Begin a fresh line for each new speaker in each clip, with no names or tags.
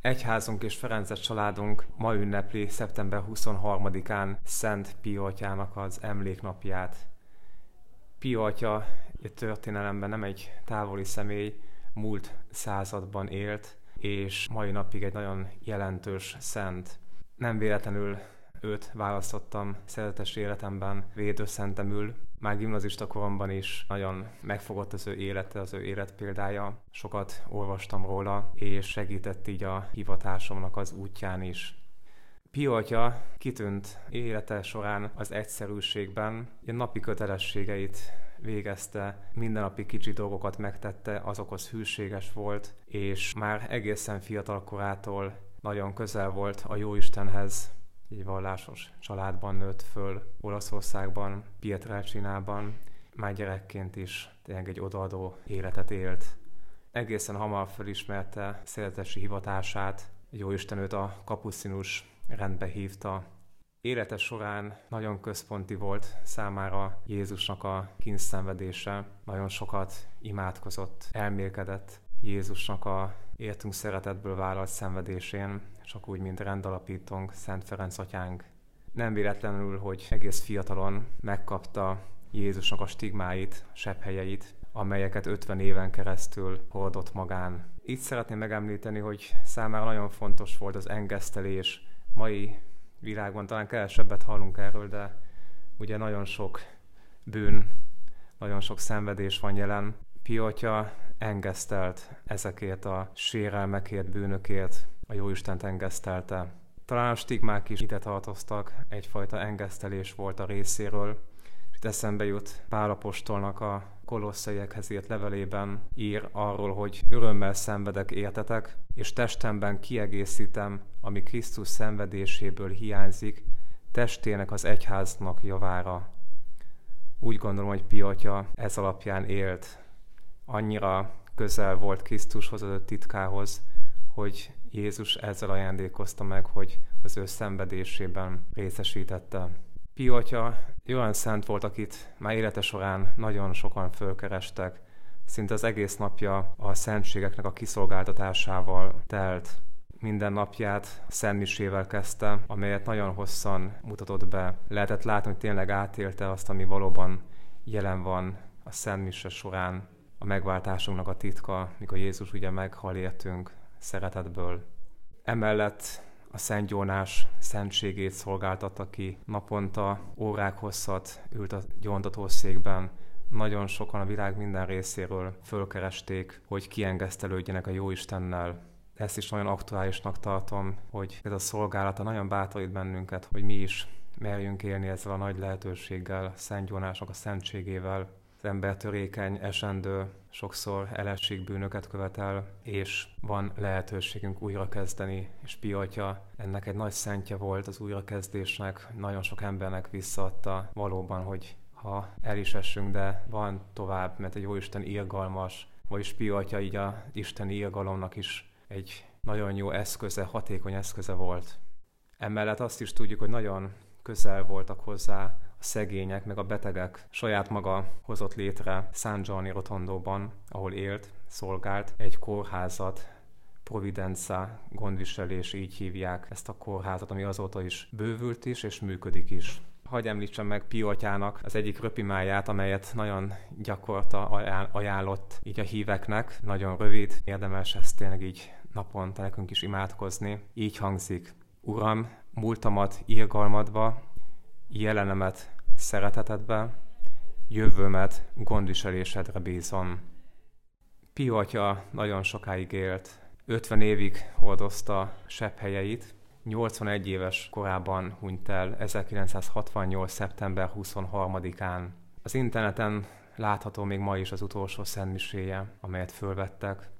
Egyházunk és Ferences családunk ma ünnepli szeptember 23-án Szent Pio atyának az emléknapját. A történelemben nem egy távoli személy, múlt században élt, és mai napig egy nagyon jelentős szent. Nem véletlenül őt választottam szeretes életemben védőszentemül. Már gimnazista koromban is nagyon megfogott az ő élete, az ő életpéldája. Sokat olvastam róla, és segített így a hivatásomnak az útján is. Pio atya kitűnt élete során az egyszerűségben, a napi kötelességeit végezte, mindennapi kicsi dolgokat megtette, azokhoz hűséges volt, és már egészen fiatal korától nagyon közel volt a Jóistenhez, egy vallásos családban nőtt föl Olaszországban, Pietrelcinában, már gyerekként is tényleg egy odaadó életet élt. Egészen hamar felismerte szeretesi hivatását, Jóisten őt a kapucinus rendbe hívta. Élete során nagyon központi volt számára Jézusnak a kínszenvedése, nagyon sokat imádkozott, elmélkedett Jézusnak a értünk szeretetből vállalt szenvedésén, csak úgy, mint rendalapítónk, Szent Ferenc atyánk. Nem véletlenül, hogy egész fiatalon megkapta Jézusnak a stigmáit, sepphelyeit, amelyeket 50 éven keresztül hordott magán. Itt szeretném megemlíteni, hogy számára nagyon fontos volt az engesztelés. Mai világban talán kevesebbet hallunk erről, de ugye nagyon sok bűn, nagyon sok szenvedés van jelen. Piotya engesztelt ezekért a sérelmekért, bűnökért, a Jóistent engesztelte. Talán a stigmák is ide tartoztak, egyfajta engesztelés volt a részéről, és itt eszembe jut Pálapostolnak a kolosszaiekhez írt levelében ír arról, hogy örömmel szenvedek értetek, és testemben kiegészítem, ami Krisztus szenvedéséből hiányzik, testének az egyháznak javára. Úgy gondolom, hogy Piotya ez alapján élt. Annyira közel volt Krisztushoz, az titkához, hogy Jézus ezzel ajándékozta meg, hogy az ő szenvedésében részesítette. Pio atya olyan szent volt, akit már élete során nagyon sokan fölkerestek, szinte az egész napja a szentségeknek a kiszolgáltatásával telt. Minden napját szentmisével kezdte, amelyet nagyon hosszan mutatott be. Lehetett látni, hogy tényleg átélte azt, ami valóban jelen van a szentmise során, a megváltásunknak a titka, mikor Jézus ugye meghal értünk, szeretetből. Emellett a Szent Gyónás szentségét szolgáltatta ki. Naponta órák hosszat ült a gyóntatószékben, nagyon sokan a világ minden részéről fölkeresték, hogy kiengesztelődjenek a Jóistennel. Ezt is nagyon aktuálisnak tartom, hogy ez a szolgálata nagyon bátorít bennünket, hogy mi is merjünk élni ezzel a nagy lehetőséggel, Szent Gyónásnak a szentségével, az ember törékeny, esendő, sokszor elesség bűnöket követel, és van lehetőségünk újra kezdeni, és Piatya ennek egy nagy szentje volt az újrakezdésnek, nagyon sok embernek visszaadta valóban, hogy ha el is essünk, de van tovább, mert egy Jóisten irgalmas, vagyis Piatya így a Isteni irgalomnak is egy nagyon jó eszköze, hatékony eszköze volt. Emellett azt is tudjuk, hogy nagyon közel voltak hozzá szegények, meg a betegek saját maga hozott létre San Giovanni Rotondóban, ahol élt, szolgált, egy kórházat, Providenza gondviselés, így hívják ezt a kórházat, ami azóta is bővült is, és működik is. Hagy említsem meg Piatyának az egyik röpimáját, amelyet nagyon gyakorta ajánlott így a híveknek. Nagyon rövid, érdemes ezt tényleg így naponta nekünk is imádkozni. Így hangzik. Uram, múltamat irgalmadva, jelenemet szeretetedbe, jövőmet gondviselésedre bízom. Pio atya nagyon sokáig élt, 50 évig hordozta sepphelyeit, 81 éves korában hunyt el 1968. szeptember 23-án. Az interneten látható még ma is az utolsó szentmiséje, amelyet fölvettek.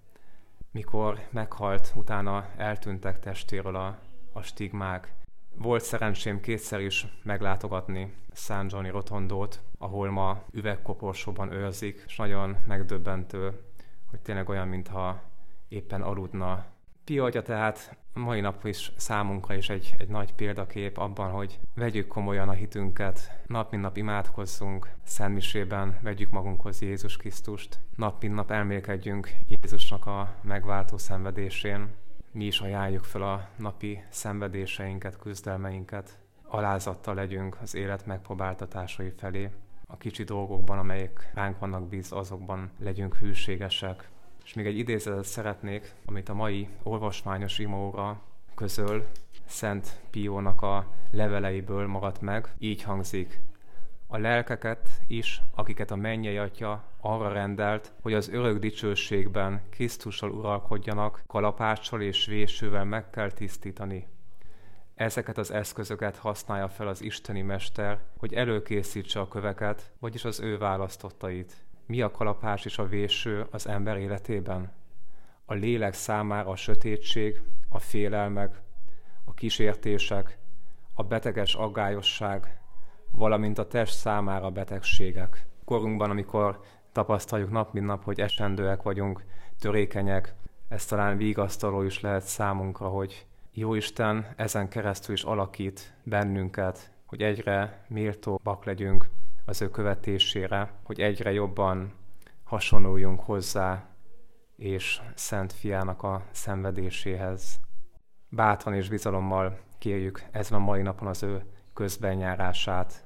Mikor meghalt, utána eltűntek testéről a, a stigmák, volt szerencsém kétszer is meglátogatni San Giovanni Rotondót, ahol ma üvegkoporsóban őrzik, és nagyon megdöbbentő, hogy tényleg olyan, mintha éppen aludna. Pio atya tehát mai nap is számunkra is egy, egy nagy példakép abban, hogy vegyük komolyan a hitünket, nap mint nap imádkozzunk, szentmisében vegyük magunkhoz Jézus Krisztust, nap mint nap elmélkedjünk Jézusnak a megváltó szenvedésén, mi is ajánljuk fel a napi szenvedéseinket, küzdelmeinket. Alázattal legyünk az élet megpróbáltatásai felé. A kicsi dolgokban, amelyek ránk vannak bíz, azokban legyünk hűségesek. És még egy idézetet szeretnék, amit a mai olvasmányos imóra közöl, Szent Piónak a leveleiből maradt meg, így hangzik. A lelkeket is, akiket a mennyei atya arra rendelt, hogy az örök dicsőségben Krisztussal uralkodjanak, kalapáccsal és vésővel meg kell tisztítani. Ezeket az eszközöket használja fel az isteni mester, hogy előkészítse a köveket, vagyis az ő választottait. Mi a kalapás és a véső az ember életében? A lélek számára a sötétség, a félelmek, a kísértések, a beteges aggályosság, valamint a test számára betegségek. Korunkban, amikor tapasztaljuk nap mint nap, hogy esendőek vagyunk, törékenyek, ez talán vigasztaló is lehet számunkra, hogy jó Isten ezen keresztül is alakít bennünket, hogy egyre méltóbbak legyünk az ő követésére, hogy egyre jobban hasonluljunk hozzá, és Szent Fiának a szenvedéséhez. Bátran és bizalommal kérjük ezen a mai napon az ő közbenjárását,